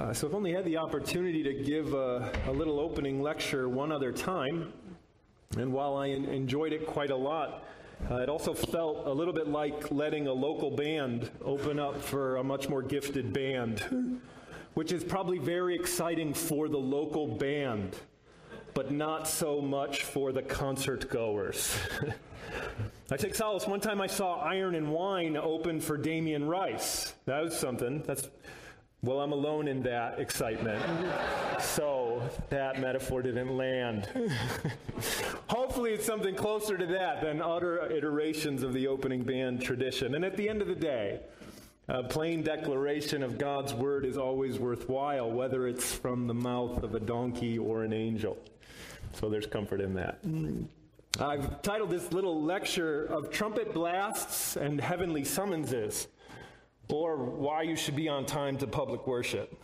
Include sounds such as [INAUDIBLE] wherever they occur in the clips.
Uh, so I've only had the opportunity to give a, a, little opening lecture one other time, and while I en- enjoyed it quite a lot, uh, it also felt a little bit like letting a local band open up for a much more gifted band, which is probably very exciting for the local band, but not so much for the concert goers. [LAUGHS] I take solace. One time I saw Iron and Wine open for Damien Rice. That was something. That's well, I'm alone in that excitement. so that metaphor didn't land. [LAUGHS] Hopefully, it's something closer to that than utter iterations of the opening band tradition. And at the end of the day, a plain declaration of God's word is always worthwhile, whether it's from the mouth of a donkey or an angel. So there's comfort in that. I've titled this little lecture of trumpet blasts and heavenly summonses or why you should be on time to public worship.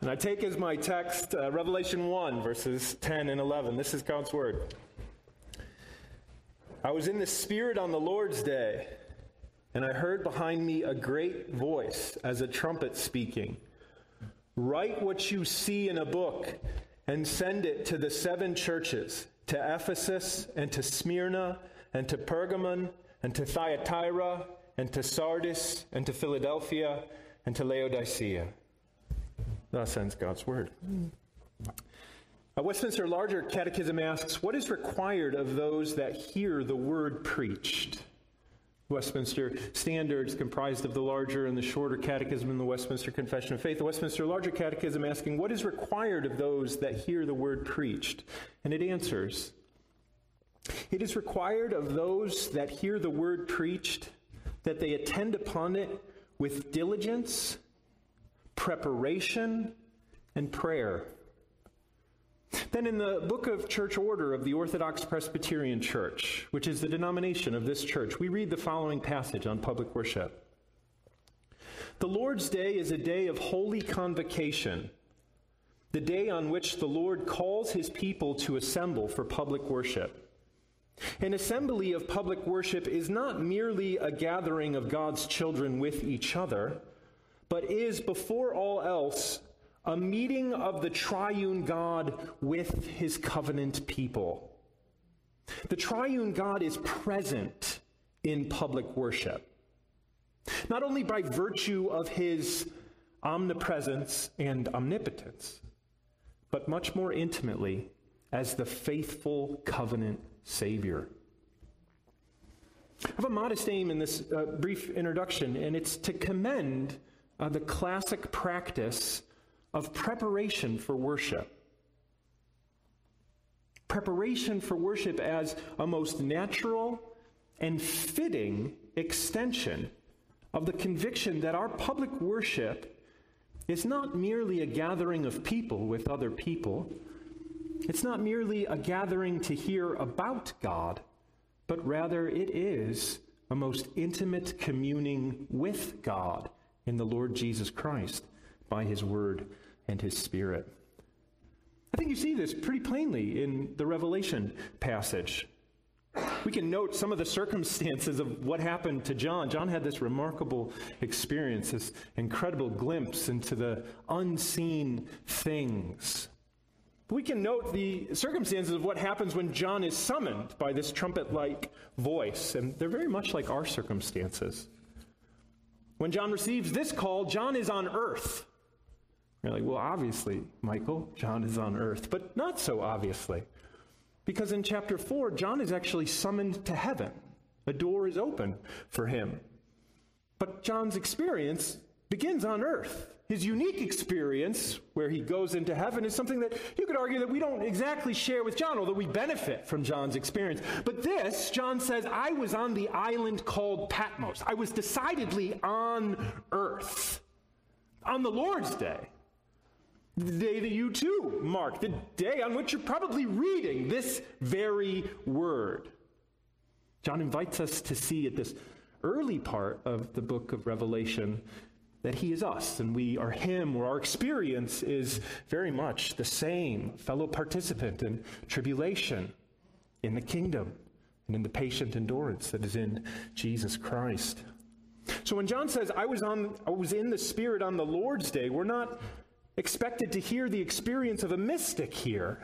And I take as my text uh, Revelation 1, verses 10 and 11. This is God's word. I was in the Spirit on the Lord's day, and I heard behind me a great voice as a trumpet speaking Write what you see in a book and send it to the seven churches to Ephesus, and to Smyrna, and to Pergamon, and to Thyatira and to Sardis, and to Philadelphia, and to Laodicea. Thus ends God's word. A Westminster Larger Catechism asks, What is required of those that hear the word preached? Westminster Standards, comprised of the larger and the shorter catechism and the Westminster Confession of Faith. The Westminster Larger Catechism asking, What is required of those that hear the word preached? And it answers, It is required of those that hear the word preached that they attend upon it with diligence, preparation, and prayer. Then, in the book of church order of the Orthodox Presbyterian Church, which is the denomination of this church, we read the following passage on public worship The Lord's Day is a day of holy convocation, the day on which the Lord calls his people to assemble for public worship. An assembly of public worship is not merely a gathering of God's children with each other, but is, before all else, a meeting of the triune God with his covenant people. The triune God is present in public worship, not only by virtue of his omnipresence and omnipotence, but much more intimately as the faithful covenant Savior. I have a modest aim in this uh, brief introduction, and it's to commend uh, the classic practice of preparation for worship. Preparation for worship as a most natural and fitting extension of the conviction that our public worship is not merely a gathering of people with other people it's not merely a gathering to hear about God, but rather it is a most intimate communing with God in the Lord Jesus Christ by his word and his spirit. I think you see this pretty plainly in the Revelation passage. We can note some of the circumstances of what happened to John. John had this remarkable experience, this incredible glimpse into the unseen things we can note the circumstances of what happens when John is summoned by this trumpet like voice, and they're very much like our circumstances. When John receives this call, John is on earth. You're like, well, obviously, Michael, John is on earth, but not so obviously. Because in chapter 4, John is actually summoned to heaven. A door is open for him. But John's experience begins on earth. His unique experience, where he goes into heaven, is something that you could argue that we don't exactly share with John, although we benefit from John's experience. But this, John says, I was on the island called Patmos. I was decidedly on earth on the Lord's day. The day that you too mark, the day on which you're probably reading this very word. John invites us to see at this early part of the book of Revelation that he is us and we are him, or our experience is very much the same, fellow participant in tribulation, in the kingdom, and in the patient endurance that is in Jesus Christ. So when John says, I was, on, I was in the Spirit on the Lord's day, we're not expected to hear the experience of a mystic here.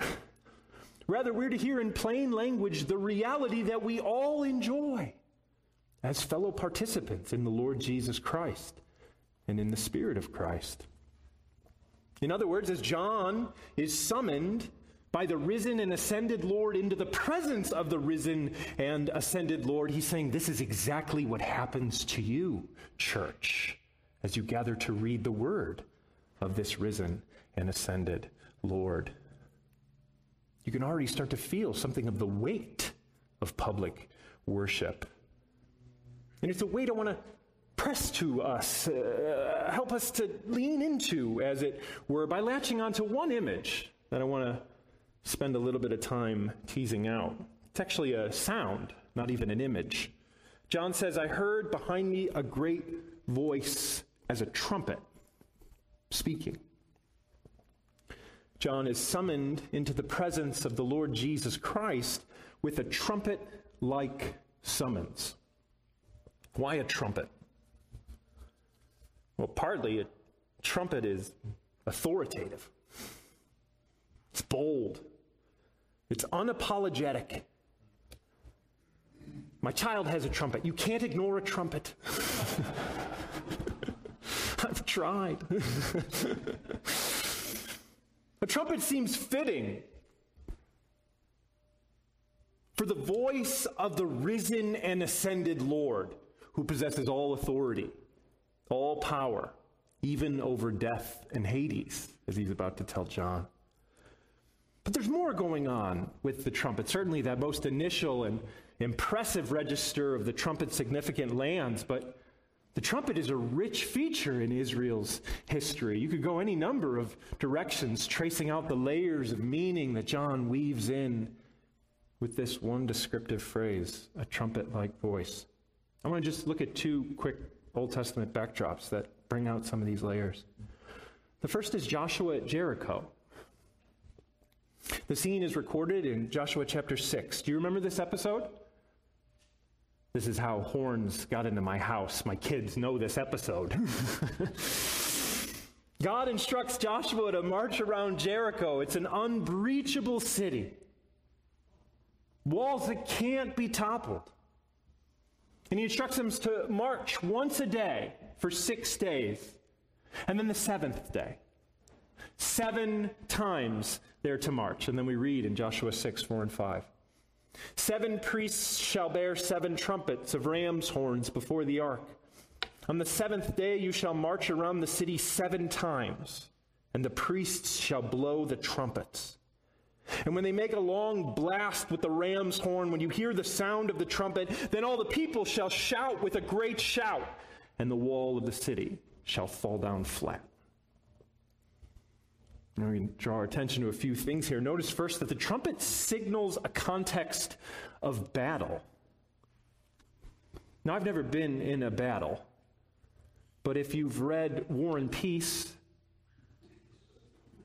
Rather, we're to hear in plain language the reality that we all enjoy as fellow participants in the Lord Jesus Christ and in the Spirit of Christ. In other words, as John is summoned by the risen and ascended Lord into the presence of the risen and ascended Lord, he's saying, This is exactly what happens to you, church, as you gather to read the word of this risen and ascended Lord you can already start to feel something of the weight of public worship. And it's a weight I want to press to us, uh, help us to lean into, as it were, by latching onto one image that I want to spend a little bit of time teasing out. It's actually a sound, not even an image. John says, I heard behind me a great voice as a trumpet speaking. John is summoned into the presence of the Lord Jesus Christ with a trumpet like summons. Why a trumpet? Well, partly a trumpet is authoritative, it's bold, it's unapologetic. My child has a trumpet. You can't ignore a trumpet. [LAUGHS] I've tried. [LAUGHS] A trumpet seems fitting for the voice of the risen and ascended Lord who possesses all authority, all power, even over death and Hades, as he's about to tell John. But there's more going on with the trumpet. Certainly, that most initial and impressive register of the trumpet's significant lands, but the trumpet is a rich feature in Israel's history. You could go any number of directions, tracing out the layers of meaning that John weaves in with this one descriptive phrase a trumpet like voice. I want to just look at two quick Old Testament backdrops that bring out some of these layers. The first is Joshua at Jericho. The scene is recorded in Joshua chapter 6. Do you remember this episode? This is how horns got into my house. My kids know this episode. [LAUGHS] God instructs Joshua to march around Jericho. It's an unbreachable city, walls that can't be toppled. And he instructs them to march once a day for six days, and then the seventh day. Seven times they're to march. And then we read in Joshua 6, 4, and 5. Seven priests shall bear seven trumpets of ram's horns before the ark. On the seventh day you shall march around the city seven times, and the priests shall blow the trumpets. And when they make a long blast with the ram's horn, when you hear the sound of the trumpet, then all the people shall shout with a great shout, and the wall of the city shall fall down flat. Now we draw our attention to a few things here. Notice first that the trumpet signals a context of battle. Now, I've never been in a battle, but if you've read War and Peace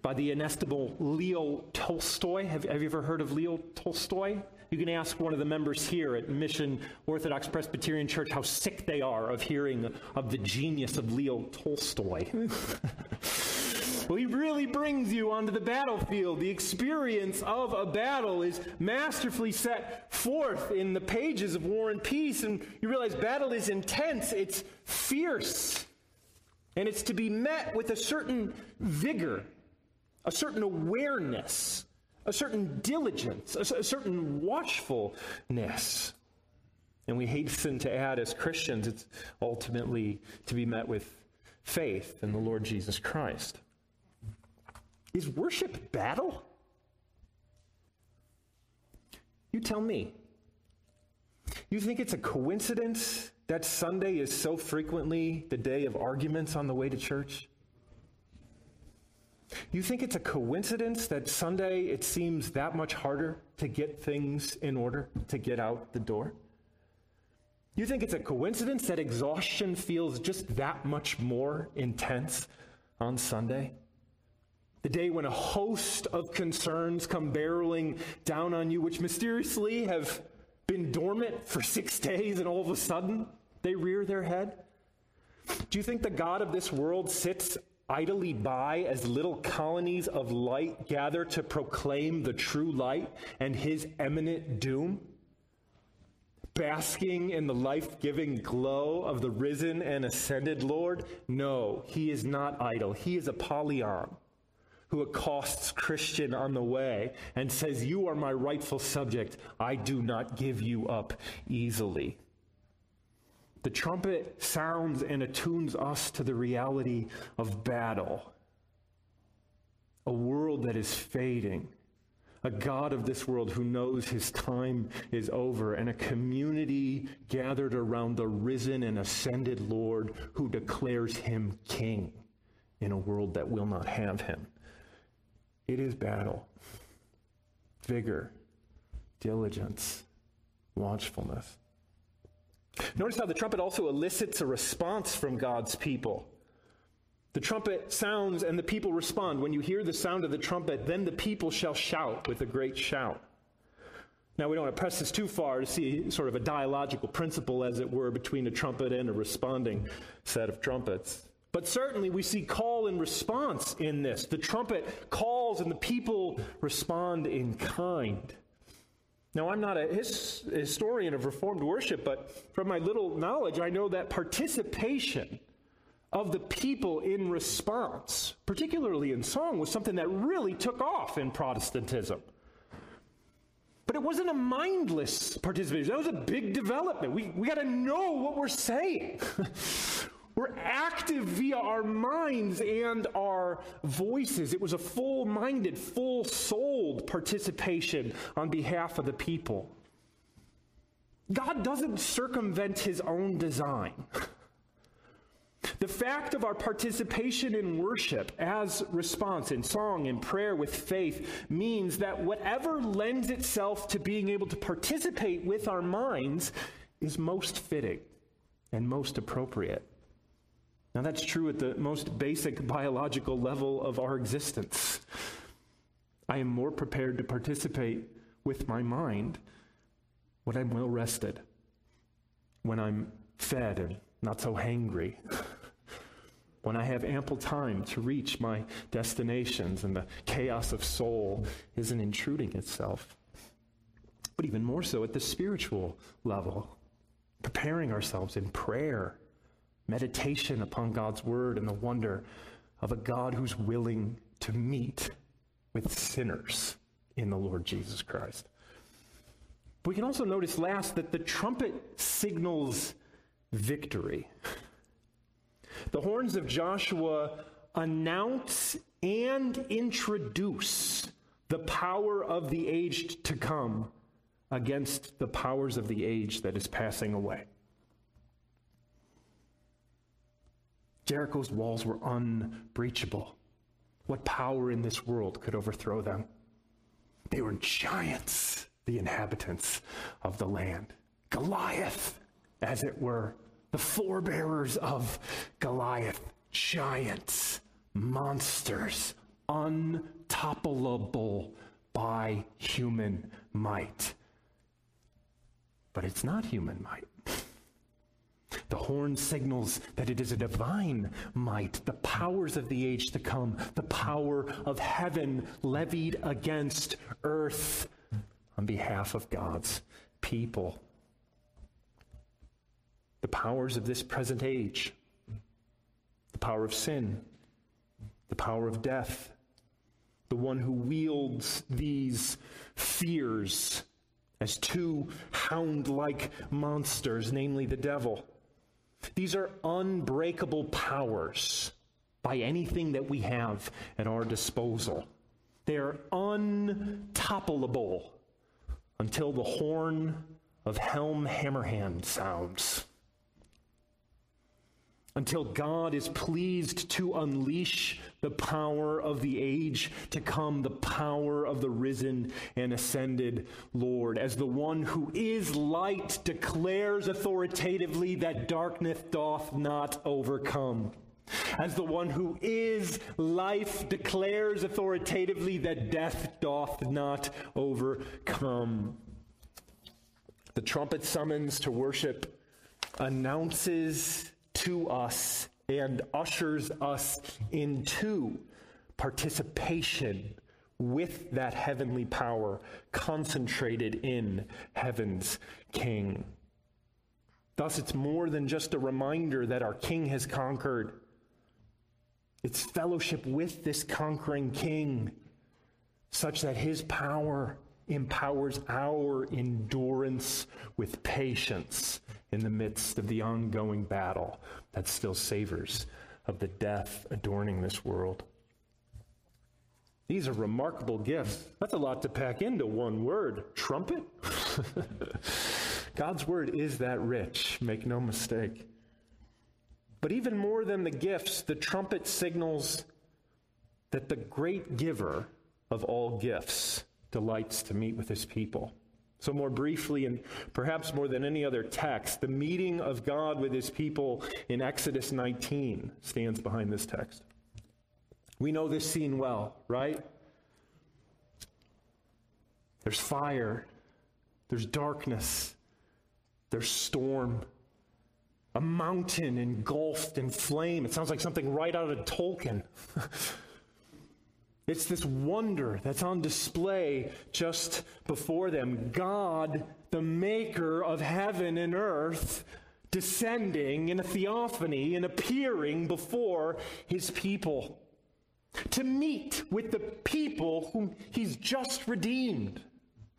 by the inestimable Leo Tolstoy, have, have you ever heard of Leo Tolstoy? You can ask one of the members here at Mission Orthodox Presbyterian Church how sick they are of hearing of the genius of Leo Tolstoy. [LAUGHS] Well, he really brings you onto the battlefield. The experience of a battle is masterfully set forth in the pages of War and Peace, and you realize battle is intense, it's fierce, and it's to be met with a certain vigor, a certain awareness, a certain diligence, a, a certain watchfulness. And we hasten to add, as Christians, it's ultimately to be met with faith in the Lord Jesus Christ. Is worship battle? You tell me. You think it's a coincidence that Sunday is so frequently the day of arguments on the way to church? You think it's a coincidence that Sunday it seems that much harder to get things in order, to get out the door? You think it's a coincidence that exhaustion feels just that much more intense on Sunday? The day when a host of concerns come barreling down on you, which mysteriously have been dormant for six days, and all of a sudden they rear their head. Do you think the God of this world sits idly by as little colonies of light gather to proclaim the true light and his imminent doom? Basking in the life giving glow of the risen and ascended Lord? No, he is not idle. He is Apollyon who accosts Christian on the way and says, You are my rightful subject. I do not give you up easily. The trumpet sounds and attunes us to the reality of battle. A world that is fading, a God of this world who knows his time is over, and a community gathered around the risen and ascended Lord who declares him king in a world that will not have him. It is battle, vigor, diligence, watchfulness. Notice how the trumpet also elicits a response from God's people. The trumpet sounds and the people respond. When you hear the sound of the trumpet, then the people shall shout with a great shout. Now, we don't want to press this too far to see sort of a dialogical principle, as it were, between a trumpet and a responding set of trumpets. But certainly we see call and response in this. The trumpet calls and the people respond in kind. Now, I'm not a his, historian of Reformed worship, but from my little knowledge, I know that participation of the people in response, particularly in song, was something that really took off in Protestantism. But it wasn't a mindless participation. That was a big development. We, we got to know what we're saying. [LAUGHS] We're active via our minds and our voices. It was a full minded, full souled participation on behalf of the people. God doesn't circumvent his own design. The fact of our participation in worship as response in song and prayer with faith means that whatever lends itself to being able to participate with our minds is most fitting and most appropriate. Now, that's true at the most basic biological level of our existence. I am more prepared to participate with my mind when I'm well rested, when I'm fed and not so hangry, [LAUGHS] when I have ample time to reach my destinations and the chaos of soul isn't intruding itself. But even more so at the spiritual level, preparing ourselves in prayer meditation upon God's word and the wonder of a God who's willing to meet with sinners in the Lord Jesus Christ. We can also notice last that the trumpet signals victory. The horns of Joshua announce and introduce the power of the age to come against the powers of the age that is passing away. Jericho's walls were unbreachable. What power in this world could overthrow them? They were giants, the inhabitants of the land. Goliath, as it were, the forebearers of Goliath, giants, monsters, untoppable by human might. But it's not human might. The horn signals that it is a divine might, the powers of the age to come, the power of heaven levied against earth on behalf of God's people. The powers of this present age, the power of sin, the power of death, the one who wields these fears as two hound like monsters, namely the devil. These are unbreakable powers by anything that we have at our disposal. They are untoppleable until the horn of Helm Hammerhand sounds until God is pleased to unleash the power of the age to come, the power of the risen and ascended Lord. As the one who is light declares authoritatively that darkness doth not overcome. As the one who is life declares authoritatively that death doth not overcome. The trumpet summons to worship announces to us and ushers us into participation with that heavenly power concentrated in heaven's King. Thus, it's more than just a reminder that our King has conquered. It's fellowship with this conquering King, such that his power empowers our endurance with patience in the midst of the ongoing battle that still savors of the death adorning this world. These are remarkable gifts. That's a lot to pack into one word trumpet. [LAUGHS] God's word is that rich, make no mistake. But even more than the gifts, the trumpet signals that the great giver of all gifts delights to meet with his people. So, more briefly, and perhaps more than any other text, the meeting of God with his people in Exodus 19 stands behind this text. We know this scene well, right? There's fire, there's darkness, there's storm, a mountain engulfed in flame. It sounds like something right out of Tolkien. [LAUGHS] It's this wonder that's on display just before them. God, the maker of heaven and earth, descending in a theophany and appearing before his people to meet with the people whom he's just redeemed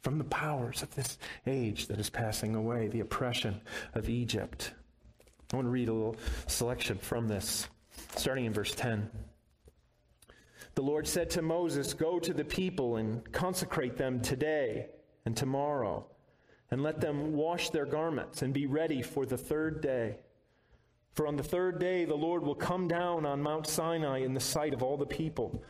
from the powers of this age that is passing away, the oppression of Egypt. I want to read a little selection from this, starting in verse 10. The Lord said to Moses, Go to the people and consecrate them today and tomorrow, and let them wash their garments and be ready for the third day. For on the third day the Lord will come down on Mount Sinai in the sight of all the people.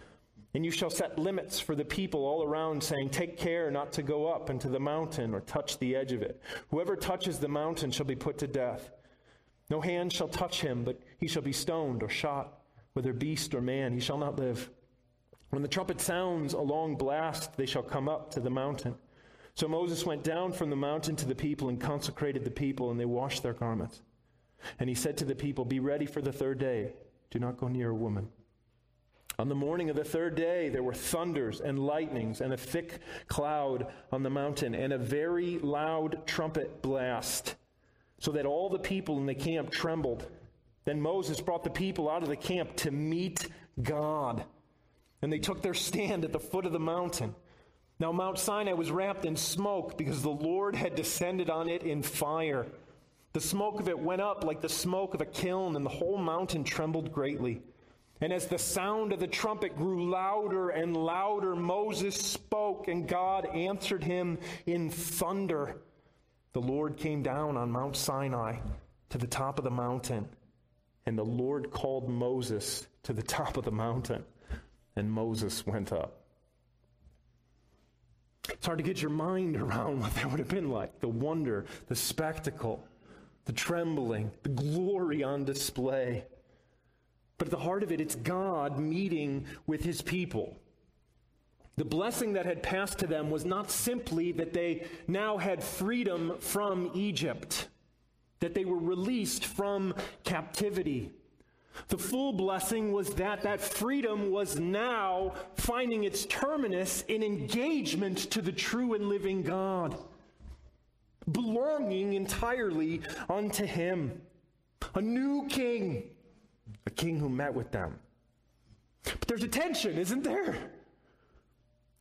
And you shall set limits for the people all around, saying, Take care not to go up into the mountain or touch the edge of it. Whoever touches the mountain shall be put to death. No hand shall touch him, but he shall be stoned or shot, whether beast or man, he shall not live. When the trumpet sounds a long blast, they shall come up to the mountain. So Moses went down from the mountain to the people and consecrated the people, and they washed their garments. And he said to the people, Be ready for the third day. Do not go near a woman. On the morning of the third day, there were thunders and lightnings and a thick cloud on the mountain and a very loud trumpet blast, so that all the people in the camp trembled. Then Moses brought the people out of the camp to meet God and they took their stand at the foot of the mountain. Now, Mount Sinai was wrapped in smoke because the Lord had descended on it in fire. The smoke of it went up like the smoke of a kiln, and the whole mountain trembled greatly. And as the sound of the trumpet grew louder and louder, Moses spoke, and God answered him in thunder. The Lord came down on Mount Sinai to the top of the mountain, and the Lord called Moses to the top of the mountain and Moses went up. It's hard to get your mind around what that would have been like the wonder, the spectacle, the trembling, the glory on display. But at the heart of it, it's God meeting with his people. The blessing that had passed to them was not simply that they now had freedom from Egypt, that they were released from captivity. The full blessing was that that freedom was now finding its terminus in engagement to the true and living God, belonging entirely unto Him. A new king, a king who met with them. But there's a tension, isn't there?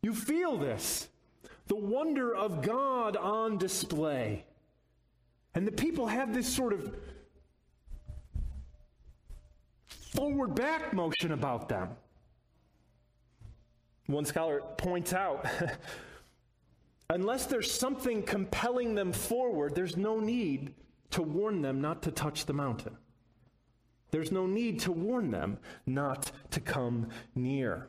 You feel this. The wonder of God on display. And the people have this sort of forward back motion about them. One scholar points out [LAUGHS] unless there's something compelling them forward, there's no need to warn them not to touch the mountain. There's no need to warn them not to come near.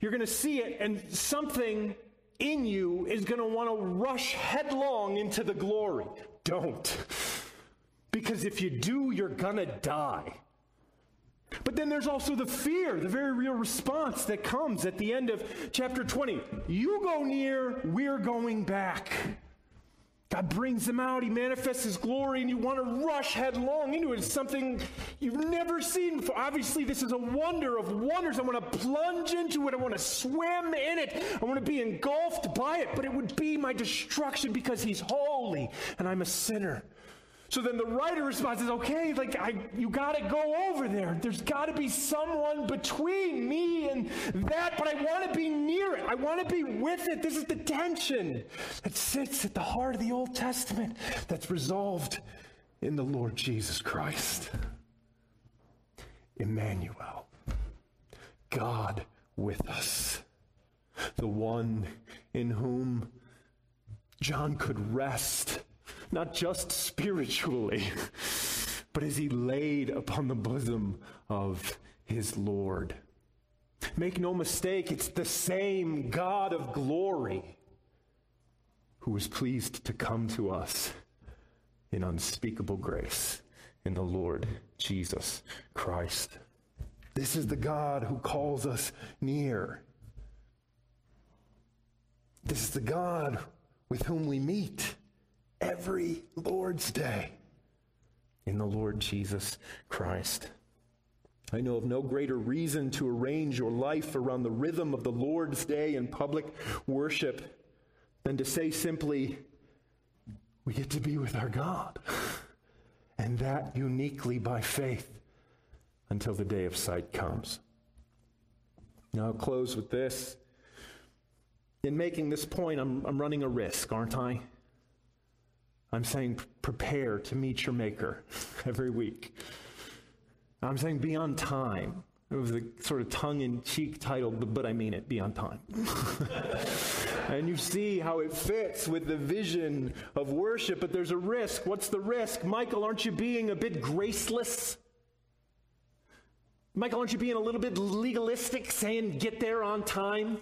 You're going to see it, and something in you is going to want to rush headlong into the glory. Don't. [LAUGHS] Because if you do, you're going to die. But then there's also the fear, the very real response that comes at the end of chapter 20. You go near, we're going back. God brings them out. He manifests His glory, and you want to rush headlong into it. It's something you've never seen before. Obviously, this is a wonder of wonders. I want to plunge into it. I want to swim in it. I want to be engulfed by it, but it would be my destruction because He's holy and I'm a sinner. So then the writer responds, okay, like I, you got to go over there. There's got to be someone between me and that, but I want to be near it. I want to be with it. This is the tension that sits at the heart of the Old Testament that's resolved in the Lord Jesus Christ. Emmanuel, God with us, the one in whom John could rest not just spiritually, but as he laid upon the bosom of his Lord. Make no mistake, it's the same God of glory who was pleased to come to us in unspeakable grace in the Lord Jesus Christ. This is the God who calls us near. This is the God with whom we meet every Lord's Day in the Lord Jesus Christ. I know of no greater reason to arrange your life around the rhythm of the Lord's Day in public worship than to say simply, we get to be with our God. [LAUGHS] And that uniquely by faith until the day of sight comes. Now, I'll close with this. In making this point, I'm, I'm running a risk, aren't I? I'm saying prepare to meet your Maker every week. I'm saying be on time. It was a sort of tongue in cheek title, but I mean it be on time. [LAUGHS] and you see how it fits with the vision of worship, but there's a risk. What's the risk? Michael, aren't you being a bit graceless? Michael, aren't you being a little bit legalistic, saying get there on time?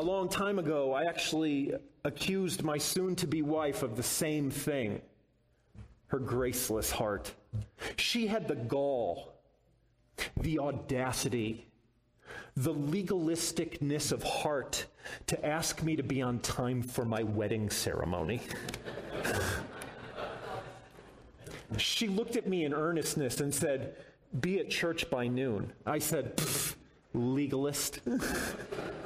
A long time ago, I actually accused my soon to be wife of the same thing her graceless heart. She had the gall, the audacity, the legalisticness of heart to ask me to be on time for my wedding ceremony. she looked at me in earnestness and said, Be at church by noon. I said, Legalist. [LAUGHS]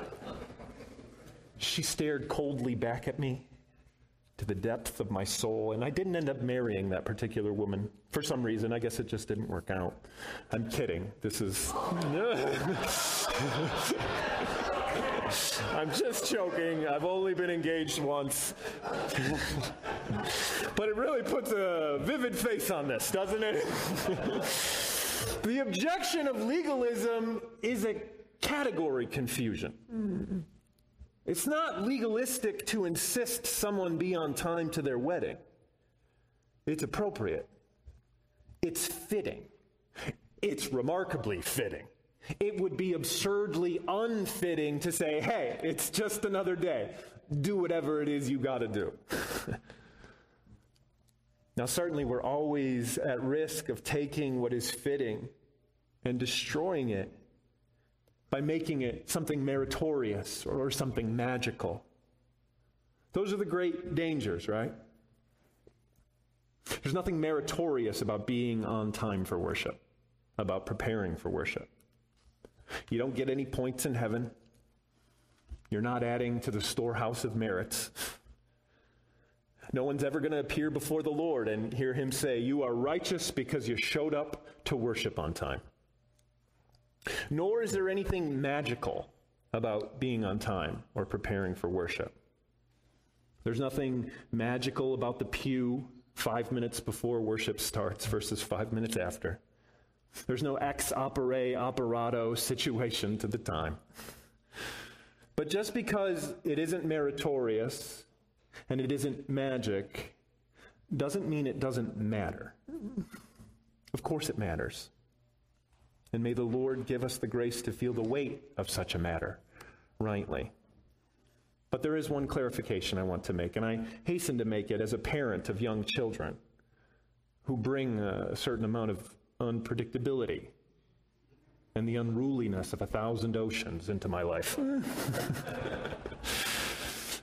She stared coldly back at me to the depth of my soul, and I didn't end up marrying that particular woman for some reason. I guess it just didn't work out. I'm kidding. This is. [LAUGHS] I'm just joking. I've only been engaged once. but it really puts a vivid face on this, doesn't it? [LAUGHS] the objection of legalism is a category confusion. It's not legalistic to insist someone be on time to their wedding. It's appropriate. It's fitting. It's remarkably fitting. It would be absurdly unfitting to say, hey, it's just another day. Do whatever it is you got to do. [LAUGHS] now, certainly, we're always at risk of taking what is fitting and destroying it by making it something meritorious or something magical. Those are the great dangers, right? There's nothing meritorious about being on time for worship, about preparing for worship. You don't get any points in heaven. You're not adding to the storehouse of merits. No one's ever going to appear before the Lord and hear him say, You are righteous because you showed up to worship on time. Nor is there anything magical about being on time or preparing for worship. There's nothing magical about the pew five minutes before worship starts versus five minutes after. There's no ex opere operato situation to the time. But just because it isn't meritorious and it isn't magic doesn't mean it doesn't matter. Of course it matters. And may the Lord give us the grace to feel the weight of such a matter rightly. But there is one clarification I want to make, and I hasten to make it as a parent of young children who bring a certain amount of unpredictability and the unruliness of a thousand oceans into my life. [LAUGHS]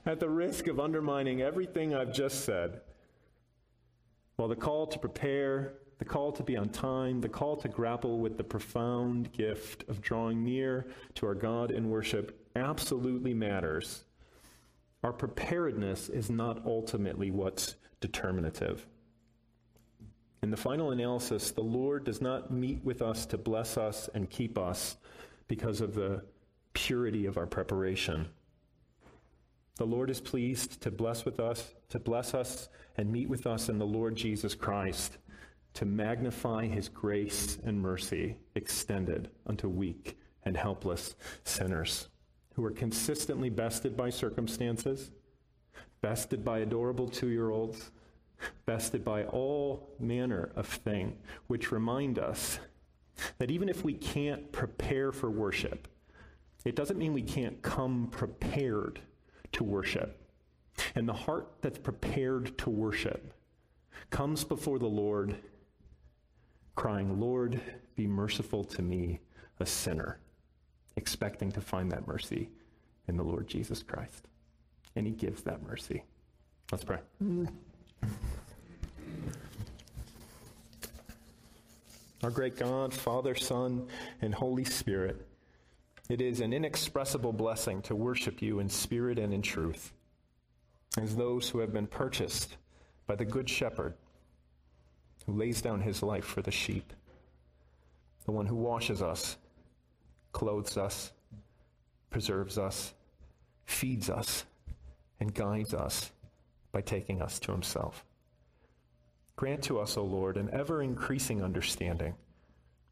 at the risk of undermining everything I've just said, while the call to prepare, the call to be on time, the call to grapple with the profound gift of drawing near to our God in worship absolutely matters, our preparedness is not ultimately what's determinative. In the final analysis, the Lord does not meet with us to bless us and keep us because of the purity of our preparation. The Lord is pleased to bless with us, to bless us and meet with us in the Lord Jesus Christ, to magnify his grace and mercy extended unto weak and helpless sinners who are consistently bested by circumstances, bested by adorable two year olds, bested by all manner of thing, which remind us that even if we can't prepare for worship, it doesn't mean we can't come prepared to worship. And the heart that's prepared to worship comes before the Lord, crying, Lord, be merciful to me, a sinner, expecting to find that mercy in the Lord Jesus Christ. And he gives that mercy. Let's pray. Our great God, Father, Son, and Holy Spirit, it is an inexpressible blessing to worship you in spirit and in truth, as those who have been purchased by the Good Shepherd, who lays down his life for the sheep, the one who washes us, clothes us, preserves us, feeds us, and guides us by taking us to himself. Grant to us, O Lord, an ever increasing understanding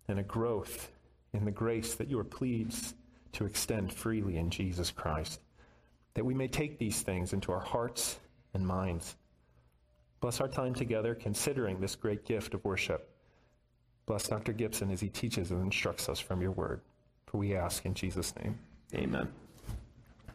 and a growth in the grace that you are pleased to extend freely in Jesus Christ, that we may take these things into our hearts and minds. Bless our time together considering this great gift of worship. Bless Dr. Gibson as he teaches and instructs us from your word. For we ask in Jesus' name. Amen.